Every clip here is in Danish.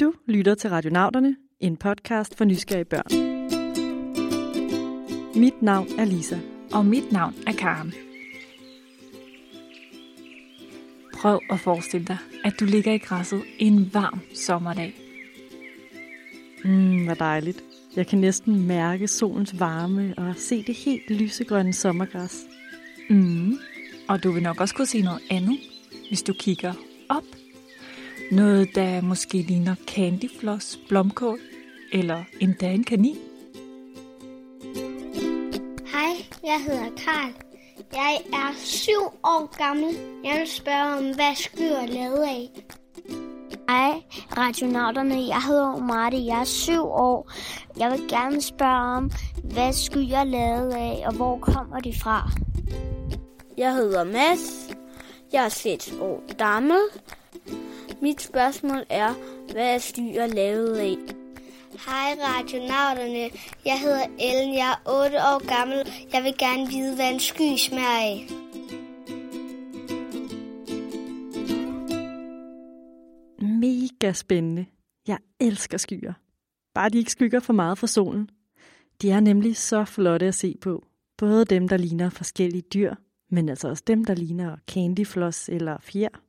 Du lytter til Radionauterne, en podcast for nysgerrige børn. Mit navn er Lisa. Og mit navn er Karen. Prøv at forestille dig, at du ligger i græsset en varm sommerdag. Mm, hvor dejligt. Jeg kan næsten mærke solens varme og se det helt lysegrønne sommergræs. Mm. Og du vil nok også kunne se noget andet, hvis du kigger op. Noget, der måske ligner candyfloss, blomkål eller endda en kanin. Hej, jeg hedder Karl. Jeg er syv år gammel. Jeg vil spørge om, hvad skyer er lavet af. Hej, radionauterne. Jeg hedder Marti. Jeg er syv år. Jeg vil gerne spørge om, hvad skyer er lavet af, og hvor kommer de fra? Jeg hedder Mads. Jeg er 6 år gammel. Mit spørgsmål er, hvad er skyer lavet af? Hej, radionauterne. Jeg hedder Ellen. Jeg er 8 år gammel. Jeg vil gerne vide, hvad en sky smager af. Mega spændende. Jeg elsker skyer. Bare de ikke skygger for meget fra solen. De er nemlig så flotte at se på. Både dem, der ligner forskellige dyr, men altså også dem, der ligner candyfloss eller fjer.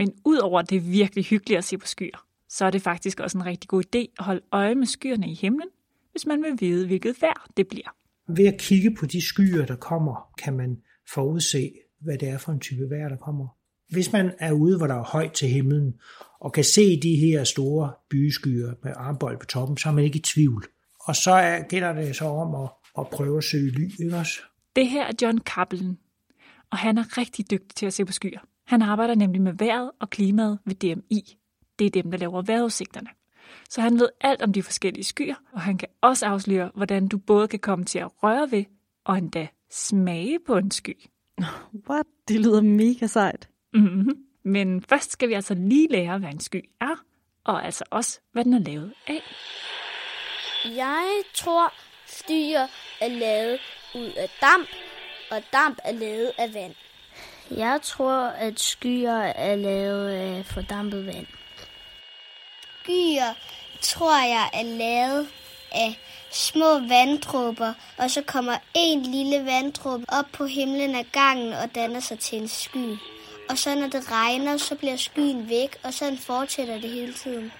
Men udover det er virkelig hyggeligt at se på skyer, så er det faktisk også en rigtig god idé at holde øje med skyerne i himlen, hvis man vil vide, hvilket vejr det bliver. Ved at kigge på de skyer, der kommer, kan man forudse, hvad det er for en type vejr, der kommer. Hvis man er ude, hvor der er højt til himlen, og kan se de her store byskyer med armbold på toppen, så er man ikke i tvivl. Og så er, gælder det så om at, at prøve at søge ly, ikke også? Det her er John Kappelen, og han er rigtig dygtig til at se på skyer. Han arbejder nemlig med vejret og klimaet ved DMI. Det er dem, der laver vejrudsigterne. Så han ved alt om de forskellige skyer, og han kan også afsløre, hvordan du både kan komme til at røre ved og endda smage på en sky. What? Det lyder mega sejt. Mm-hmm. Men først skal vi altså lige lære, hvad en sky er, og altså også, hvad den er lavet af. Jeg tror, skyer er lavet ud af damp, og damp er lavet af vand. Jeg tror, at skyer er lavet af fordampet vand. Skyer tror jeg er lavet af små vanddråber, og så kommer en lille vanddråbe op på himlen af gangen og danner sig til en sky. Og så når det regner, så bliver skyen væk, og sådan fortsætter det hele tiden.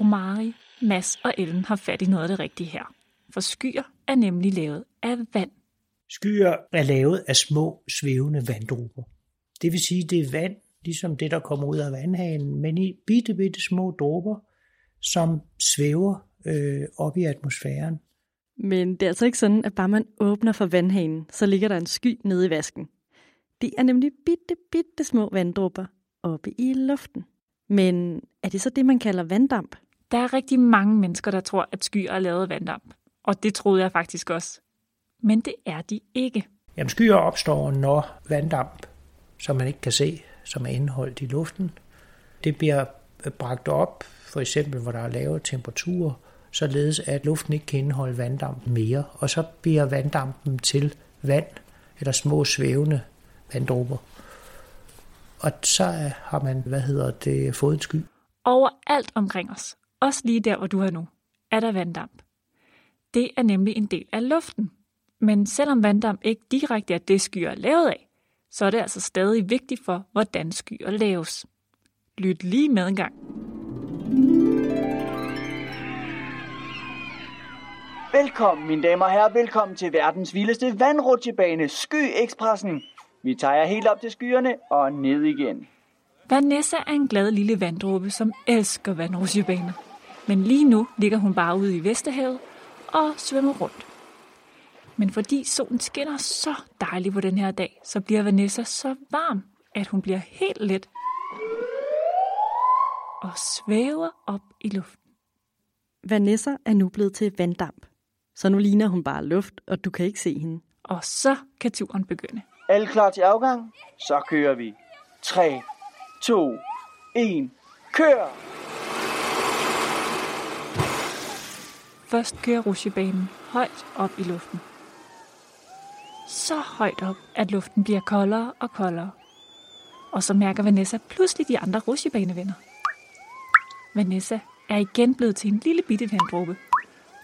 Omari, Mads og Ellen har fat i noget af det rigtige her. For skyer er nemlig lavet af vand. Skyer er lavet af små svævende vanddråber. Det vil sige, det er vand, ligesom det, der kommer ud af vandhanen, men i bitte, bitte små dråber, som svæver øh, op i atmosfæren. Men det er altså ikke sådan, at bare man åbner for vandhanen, så ligger der en sky nede i vasken. Det er nemlig bitte, bitte små vanddråber oppe i luften. Men er det så det, man kalder vanddamp? Der er rigtig mange mennesker, der tror, at skyer er lavet af vanddamp. Og det troede jeg faktisk også. Men det er de ikke. Jamen, skyer opstår, når vanddamp, som man ikke kan se, som er indeholdt i luften, det bliver bragt op, for eksempel hvor der er lave temperaturer, således at luften ikke kan indeholde vanddamp mere, og så bliver vanddampen til vand, eller små svævende vanddråber. Og så har man, hvad hedder det, fået en sky. Overalt omkring os, også lige der, hvor du er nu, er der vanddamp. Det er nemlig en del af luften. Men selvom vanddamp ikke direkte er det, skyer er lavet af, så er det altså stadig vigtigt for, hvordan skyer laves. Lyt lige med en gang. Velkommen, mine damer og herrer. Velkommen til verdens vildeste vandrutsjebane, Sky Expressen. Vi tager helt op til skyerne og ned igen. Vanessa er en glad lille vanddråbe, som elsker vandrutsjebaner. Men lige nu ligger hun bare ude i Vesterhavet og svømmer rundt. Men fordi solen skinner så dejligt på den her dag, så bliver Vanessa så varm, at hun bliver helt let og svæver op i luften. Vanessa er nu blevet til vanddamp. Så nu ligner hun bare luft, og du kan ikke se hende. Og så kan turen begynde. Alle klar til afgang? Så kører vi. 3, 2, 1, kør! Først kører rutsjebanen højt op i luften. Så højt op, at luften bliver koldere og koldere. Og så mærker Vanessa pludselig de andre rutsjebanevenner. Vanessa er igen blevet til en lille bitte vanddråbe.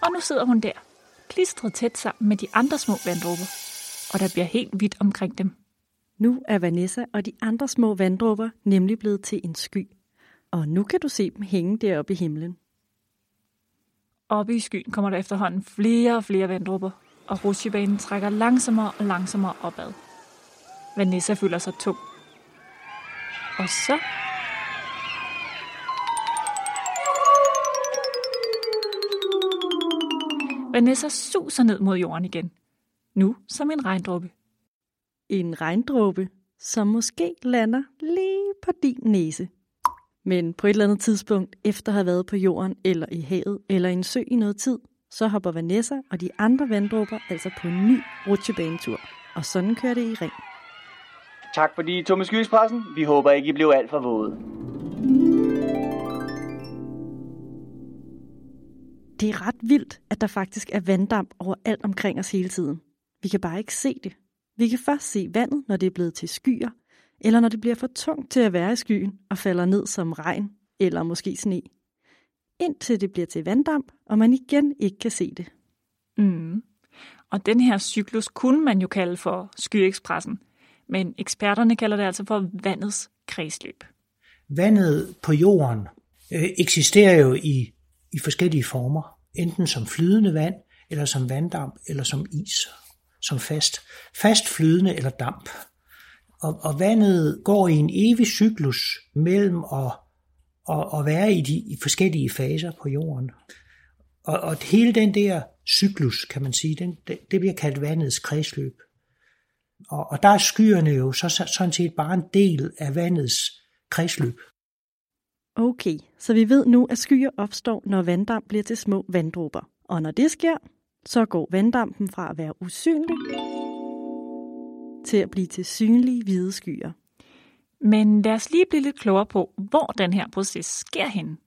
Og nu sidder hun der, klistret tæt sammen med de andre små vanddråber. Og der bliver helt hvidt omkring dem. Nu er Vanessa og de andre små vanddråber nemlig blevet til en sky. Og nu kan du se dem hænge deroppe i himlen. Oppe i skyen kommer der efterhånden flere og flere vanddråber, og rutsjebanen trækker langsommere og langsommere opad. Vanessa føler sig tung. Og så Vanessa suser ned mod jorden igen. Nu som en regndråbe. En regndråbe, som måske lander lige på din næse. Men på et eller andet tidspunkt, efter at have været på jorden eller i havet eller i en sø i noget tid, så hopper Vanessa og de andre vanddråber altså på en ny rutsjebanetur. Og sådan kører det i ring. Tak fordi I tog med skyekspressen. Vi håber ikke, I blev alt for våde. Det er ret vildt, at der faktisk er vanddamp overalt omkring os hele tiden. Vi kan bare ikke se det. Vi kan først se vandet, når det er blevet til skyer, eller når det bliver for tungt til at være i skyen og falder ned som regn eller måske sne. Indtil det bliver til vanddamp, og man igen ikke kan se det. Mm. Og den her cyklus kunne man jo kalde for skyekspressen, men eksperterne kalder det altså for vandets kredsløb. Vandet på jorden øh, eksisterer jo i, i forskellige former, enten som flydende vand, eller som vanddamp, eller som is, som fast, fast flydende eller damp. Og, og vandet går i en evig cyklus mellem at, at, at være i de i forskellige faser på jorden. Og, og hele den der cyklus, kan man sige, den, det, det bliver kaldt vandets kredsløb. Og, og der er skyerne jo så, sådan set bare en del af vandets kredsløb. Okay, så vi ved nu, at skyer opstår, når vanddamp bliver til små vanddråber. Og når det sker, så går vanddampen fra at være usynlig til at blive til synlige hvide skyer. Men lad os lige blive lidt klogere på, hvor den her proces sker hen.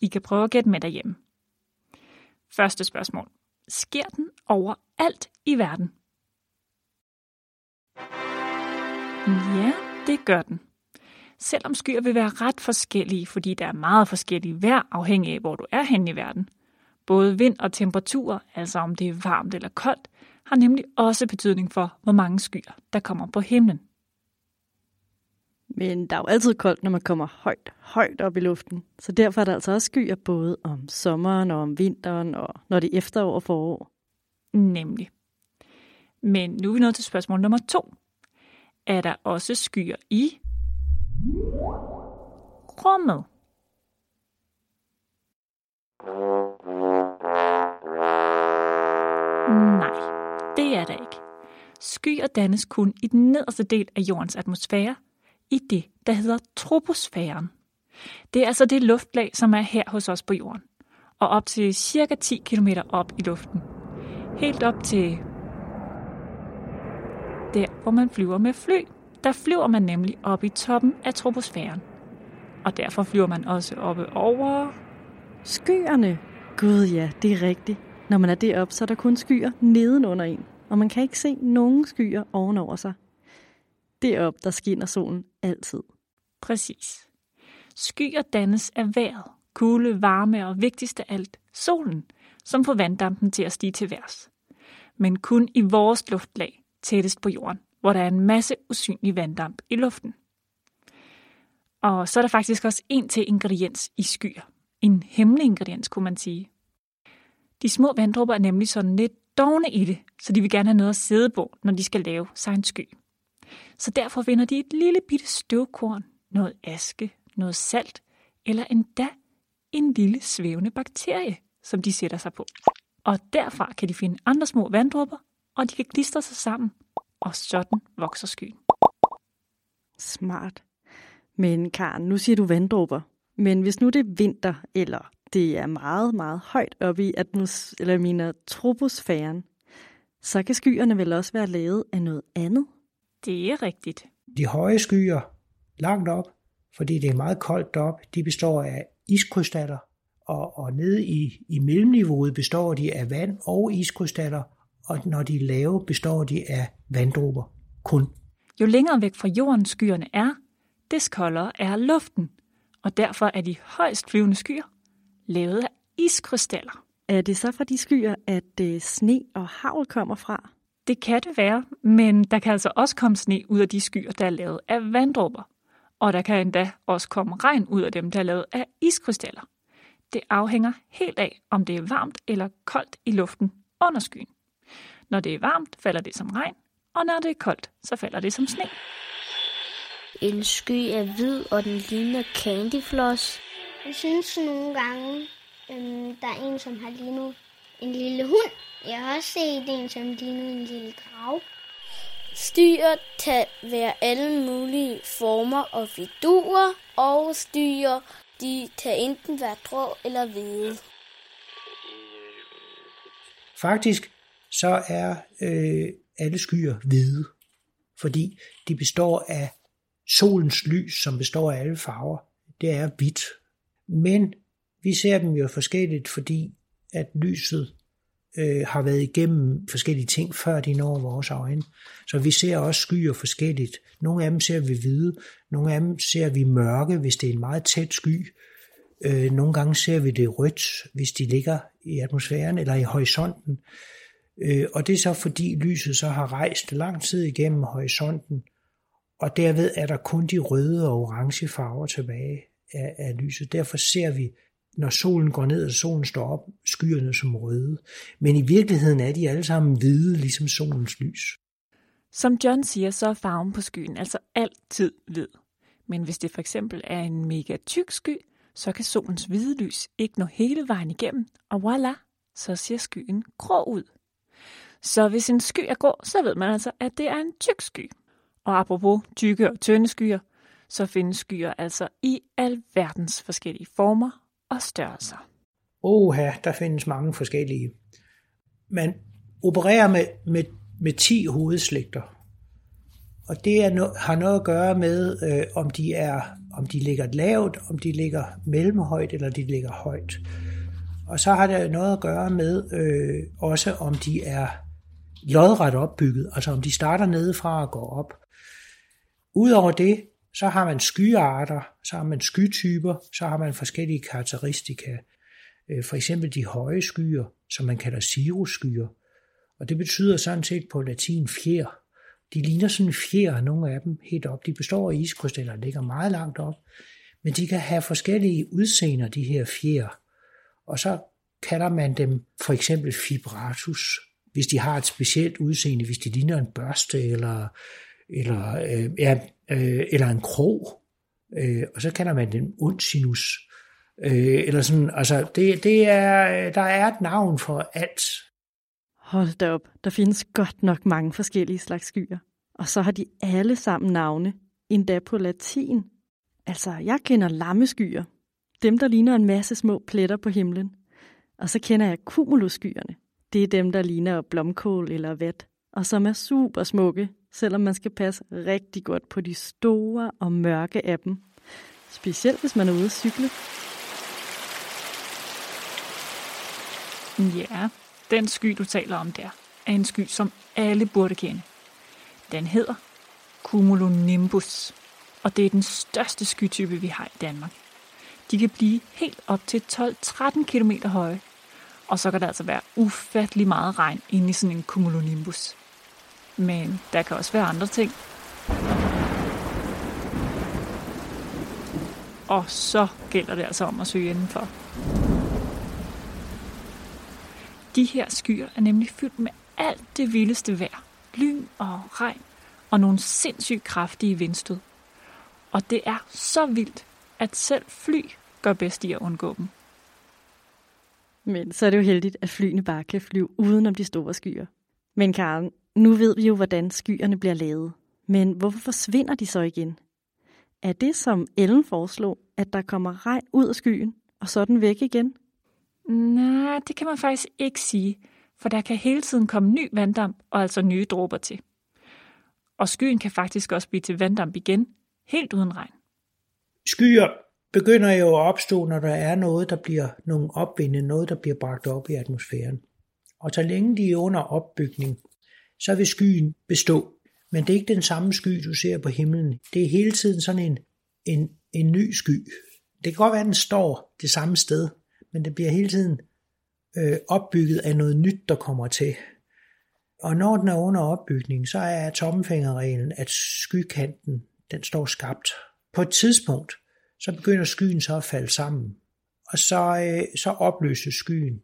I kan prøve at gætte med derhjemme. Første spørgsmål. Sker den overalt i verden? Ja, det gør den. Selvom skyer vil være ret forskellige, fordi der er meget forskellige vejr afhængig af, hvor du er hen i verden. Både vind og temperatur, altså om det er varmt eller koldt, har nemlig også betydning for, hvor mange skyer, der kommer på himlen. Men der er jo altid koldt, når man kommer højt, højt op i luften. Så derfor er der altså også skyer både om sommeren og om vinteren, og når det er efterår og forår. Nemlig. Men nu er vi nået til spørgsmål nummer to. Er der også skyer i rummet? Nej, det er der ikke. Skyer dannes kun i den nederste del af jordens atmosfære, i det, der hedder troposfæren. Det er altså det luftlag, som er her hos os på jorden, og op til cirka 10 km op i luften. Helt op til der, hvor man flyver med fly. Der flyver man nemlig op i toppen af troposfæren. Og derfor flyver man også oppe over... Skyerne. Gud ja, det er rigtigt. Når man er deroppe, så er der kun skyer nedenunder en, og man kan ikke se nogen skyer ovenover sig derop, der skinner solen altid. Præcis. Skyer dannes af vejret, kulde, varme og vigtigst af alt, solen, som får vanddampen til at stige til værs. Men kun i vores luftlag, tættest på jorden, hvor der er en masse usynlig vanddamp i luften. Og så er der faktisk også en til ingrediens i skyer. En hemmelig ingrediens, kunne man sige. De små vanddråber er nemlig sådan lidt dogne i det, så de vil gerne have noget at sidde på, når de skal lave sig en sky. Så derfor vinder de et lille bitte støvkorn, noget aske, noget salt, eller endda en lille svævende bakterie, som de sætter sig på. Og derfra kan de finde andre små vanddråber, og de kan klistre sig sammen, og sådan vokser skyen. Smart. Men Karen, nu siger du vanddråber. Men hvis nu det er vinter, eller det er meget, meget højt oppe i atmos eller mener, troposfæren, så kan skyerne vel også være lavet af noget andet? Det er rigtigt. De høje skyer langt op, fordi det er meget koldt deroppe, de består af iskrystaller, og, og nede i, i mellemniveauet består de af vand og iskrystaller, og når de er lave, består de af vanddråber kun. Jo længere væk fra jorden skyerne er, des koldere er luften, Og derfor er de højst flyvende skyer lavet af iskrystaller. Er det så fra de skyer, at øh, sne og havl kommer fra? Det kan det være, men der kan altså også komme sne ud af de skyer, der er lavet af vanddråber. Og der kan endda også komme regn ud af dem, der er lavet af iskrystaller. Det afhænger helt af, om det er varmt eller koldt i luften under skyen. Når det er varmt, falder det som regn, og når det er koldt, så falder det som sne. En sky er hvid, og den ligner candyfloss. Jeg synes nogle gange, øhm, der er en, som har lignet en lille hund. Jeg har også set en, som ligner en lille drage. Styer kan være alle mulige former og figurer, og styer de kan enten være grå eller hvide. Faktisk så er øh, alle skyer hvide, fordi de består af solens lys, som består af alle farver. Det er hvidt. Men vi ser dem jo forskelligt, fordi at lyset øh, har været igennem forskellige ting, før de når vores øjne. Så vi ser også skyer forskelligt. Nogle af dem ser vi hvide, nogle af dem ser vi mørke, hvis det er en meget tæt sky. Øh, nogle gange ser vi det rødt, hvis de ligger i atmosfæren eller i horisonten. Øh, og det er så fordi lyset så har rejst lang tid igennem horisonten, og derved er der kun de røde og orange farver tilbage af, af lyset. Derfor ser vi, når solen går ned og solen står op, skyerne som røde. Men i virkeligheden er de alle sammen hvide, ligesom solens lys. Som John siger, så er farven på skyen altså altid hvid. Men hvis det for eksempel er en mega tyk sky, så kan solens hvide lys ikke nå hele vejen igennem, og voila, så ser skyen grå ud. Så hvis en sky er grå, så ved man altså, at det er en tyk sky. Og apropos tykke og tynde skyer, så findes skyer altså i alverdens forskellige former og størrelser. Oha, der findes mange forskellige. Man opererer med, med, med 10 hovedslægter. Og det er no, har noget at gøre med, øh, om de er om de ligger lavt, om de ligger mellemhøjt eller de ligger højt. Og så har det noget at gøre med øh, også, om de er lodret opbygget, altså om de starter nedefra og går op. Udover det, så har man skyarter, så har man skytyper, så har man forskellige karakteristika. Øh, for eksempel de høje skyer, som man kalder cirrusskyer. Og det betyder sådan set på latin fjer. De ligner sådan en fjer, nogle af dem helt op. De består af iskrystaller, der ligger meget langt op. Men de kan have forskellige udseender, de her fjer. Og så kalder man dem for eksempel fibratus, hvis de har et specielt udseende, hvis de ligner en børste eller, eller, øh, ja, øh, eller en krog. Øh, og så kalder man den undsinus. Øh, eller sådan, altså det, det er, der er et navn for alt. Hold da op, der findes godt nok mange forskellige slags skyer. Og så har de alle sammen navne, endda på latin. Altså, jeg kender lammeskyer. Dem, der ligner en masse små pletter på himlen. Og så kender jeg cumuluskyerne. Det er dem, der ligner blomkål eller vat, og som er super smukke, selvom man skal passe rigtig godt på de store og mørke af dem. Specielt hvis man er ude at cykle. Ja, den sky, du taler om der, er en sky, som alle burde kende. Den hedder cumulonimbus, og det er den største skytype, vi har i Danmark. De kan blive helt op til 12-13 km høje, og så kan der altså være ufattelig meget regn inde i sådan en cumulonimbus. Men der kan også være andre ting. Og så gælder det altså om at søge indenfor. De her skyer er nemlig fyldt med alt det vildeste vejr. Lyn og regn og nogle sindssygt kraftige vindstød. Og det er så vildt, at selv fly gør bedst i at undgå dem. Men så er det jo heldigt, at flyene bare kan flyve uden om de store skyer. Men Karen, nu ved vi jo, hvordan skyerne bliver lavet. Men hvorfor forsvinder de så igen? Er det, som Ellen foreslog, at der kommer regn ud af skyen, og så er den væk igen? Nej, det kan man faktisk ikke sige, for der kan hele tiden komme ny vanddamp og altså nye dråber til. Og skyen kan faktisk også blive til vanddamp igen, helt uden regn. Skyer begynder jo at opstå, når der er noget, der bliver nogle opvinde, noget, der bliver bragt op i atmosfæren. Og så længe de er under opbygning, så vil skyen bestå. Men det er ikke den samme sky, du ser på himlen. Det er hele tiden sådan en, en, en ny sky. Det kan godt være, at den står det samme sted, men det bliver hele tiden øh, opbygget af noget nyt, der kommer til. Og når den er under opbygning, så er tommelfingerreglen, at skykanten den står skabt. På et tidspunkt, så begynder skyen så at falde sammen, og så, øh, så opløses skyen.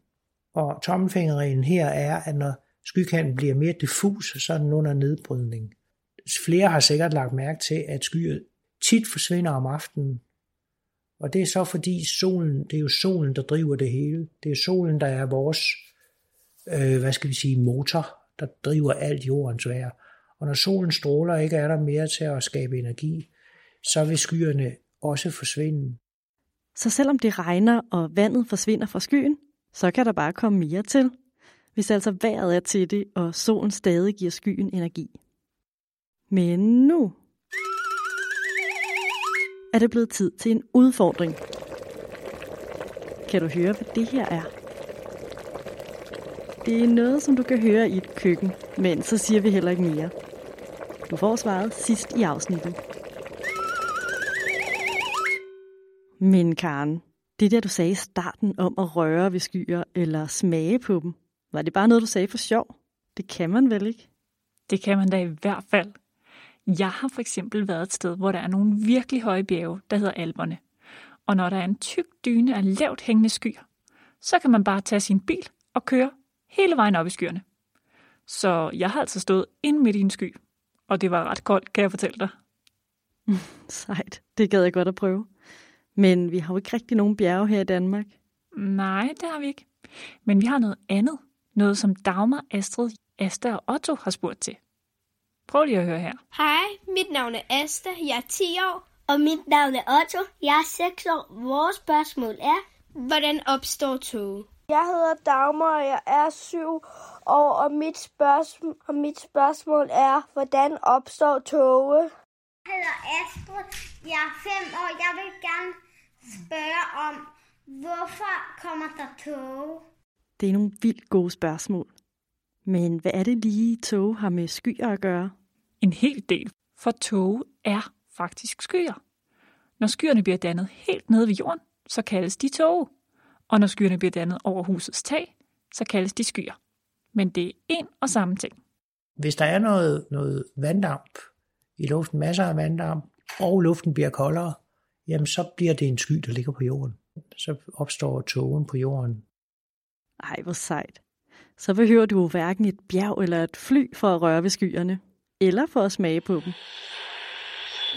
Og tommelfingerreglen her er, at når skykanten bliver mere diffus, sådan under nedbrydning. Flere har sikkert lagt mærke til, at skyer tit forsvinder om aftenen, og det er så fordi solen, det er jo solen, der driver det hele. Det er solen, der er vores, øh, hvad skal vi sige, motor, der driver alt jordens vejr. Og når solen stråler ikke er der mere til at skabe energi, så vil skyerne også forsvinde. Så selvom det regner, og vandet forsvinder fra skyen, så kan der bare komme mere til, hvis altså vejret er til det, og solen stadig giver skyen energi. Men nu er det blevet tid til en udfordring. Kan du høre, hvad det her er? Det er noget, som du kan høre i et køkken, men så siger vi heller ikke mere. Du får svaret sidst i afsnittet. Men Karen, det der du sagde i starten om at røre ved skyer eller smage på dem, var det bare noget, du sagde for sjov? Det kan man vel ikke? Det kan man da i hvert fald. Jeg har for eksempel været et sted, hvor der er nogle virkelig høje bjerge, der hedder Alperne. Og når der er en tyk dyne af lavt hængende skyer, så kan man bare tage sin bil og køre hele vejen op i skyerne. Så jeg har altså stået ind midt i en sky, og det var ret koldt, kan jeg fortælle dig. Sejt, det gad jeg godt at prøve. Men vi har jo ikke rigtig nogen bjerge her i Danmark. Nej, det har vi ikke. Men vi har noget andet. Noget, som Dagmar, Astrid, Asta og Otto har spurgt til. Prøv lige at høre her. Hej, mit navn er Asta, jeg er 10 år. Og mit navn er Otto. Jeg er 6 år. Vores spørgsmål er, Hvordan opstår tog? Jeg hedder Dagmar, og jeg er 7 år, og mit, spørgsmål, og mit spørgsmål er, hvordan opstår toge? Jeg hedder Astrid. Jeg er 5 år. Jeg vil gerne spørge om, hvorfor kommer der tog? Det er nogle vildt gode spørgsmål. Men hvad er det lige, tog har med skyer at gøre? En hel del, for tåge er faktisk skyer. Når skyerne bliver dannet helt nede ved jorden, så kaldes de tåge. Og når skyerne bliver dannet over husets tag, så kaldes de skyer. Men det er en og samme ting. Hvis der er noget, noget vanddamp i luften, masser af vanddamp, og luften bliver koldere, jamen så bliver det en sky, der ligger på jorden. Så opstår tågen på jorden. Ej, hvor sejt. Så behøver du hverken et bjerg eller et fly for at røre ved skyerne, eller for at smage på dem.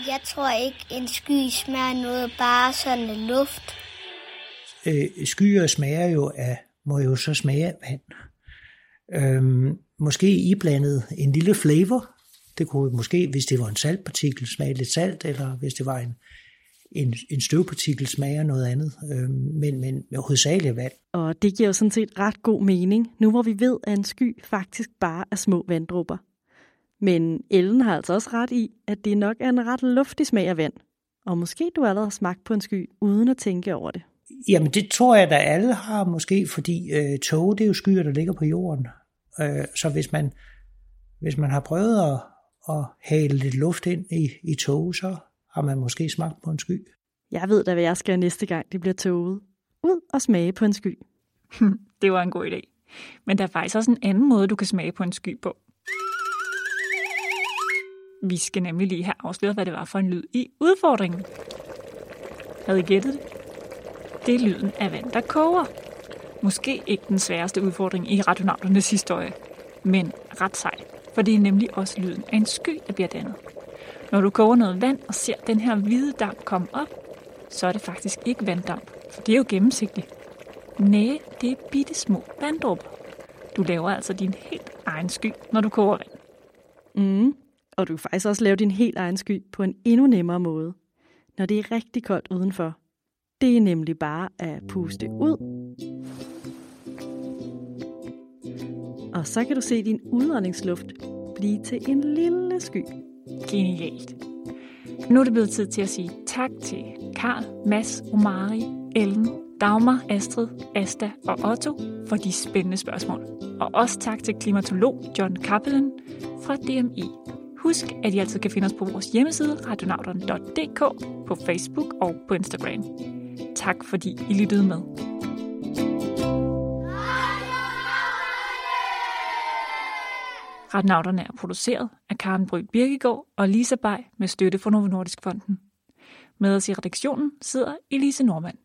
Jeg tror ikke, en sky smager noget, bare sådan lidt luft. Øh, skyer smager jo af, må jo så smage af vand. Øhm, måske iblandet en lille flavor. Det kunne måske, hvis det var en saltpartikel, smage lidt salt, eller hvis det var en, en, en støvpartikel, smager noget andet. Øhm, men, men hovedsageligt vand. Og det giver jo sådan set ret god mening, nu hvor vi ved, at en sky faktisk bare er små vanddrupper. Men Ellen har altså også ret i, at det nok er en ret luftig smag af vand. Og måske du allerede har smagt på en sky, uden at tænke over det. Jamen det tror jeg, at alle har måske, fordi øh, tog, det er jo skyer, der ligger på jorden. Øh, så hvis man, hvis man har prøvet at, at hale lidt luft ind i, i tog, så har man måske smagt på en sky. Jeg ved da, hvad jeg skal næste gang, det bliver toget. Ud og smage på en sky. det var en god idé. Men der er faktisk også en anden måde, du kan smage på en sky på. Vi skal nemlig lige have afsløret, hvad det var for en lyd i udfordringen. Havde I gættet det? Det er lyden af vand, der koger. Måske ikke den sværeste udfordring i radionauternes historie, men ret sej, for det er nemlig også lyden af en sky, der bliver dannet. Når du koger noget vand og ser den her hvide damp komme op, så er det faktisk ikke vanddamp, for det er jo gennemsigtigt. Næh, det er bitte små vanddråber. Du laver altså din helt egen sky, når du koger vand. Mm. Og du kan faktisk også lave din helt egen sky på en endnu nemmere måde, når det er rigtig koldt udenfor. Det er nemlig bare at puste ud. Og så kan du se din udåndingsluft blive til en lille sky. Genialt. Nu er det blevet tid til at sige tak til Karl, Mads, Omari, Ellen, Dagmar, Astrid, Asta og Otto for de spændende spørgsmål. Og også tak til klimatolog John Kappelen fra DMI. Husk, at I altid kan finde os på vores hjemmeside radionauteren.dk, på Facebook og på Instagram. Tak fordi I lyttede med. Retnauterne er produceret af Karen Bryg Birkegaard og Lisa Bay med støtte fra Novo Nordisk Fonden. Med os i redaktionen sidder Elise Normand.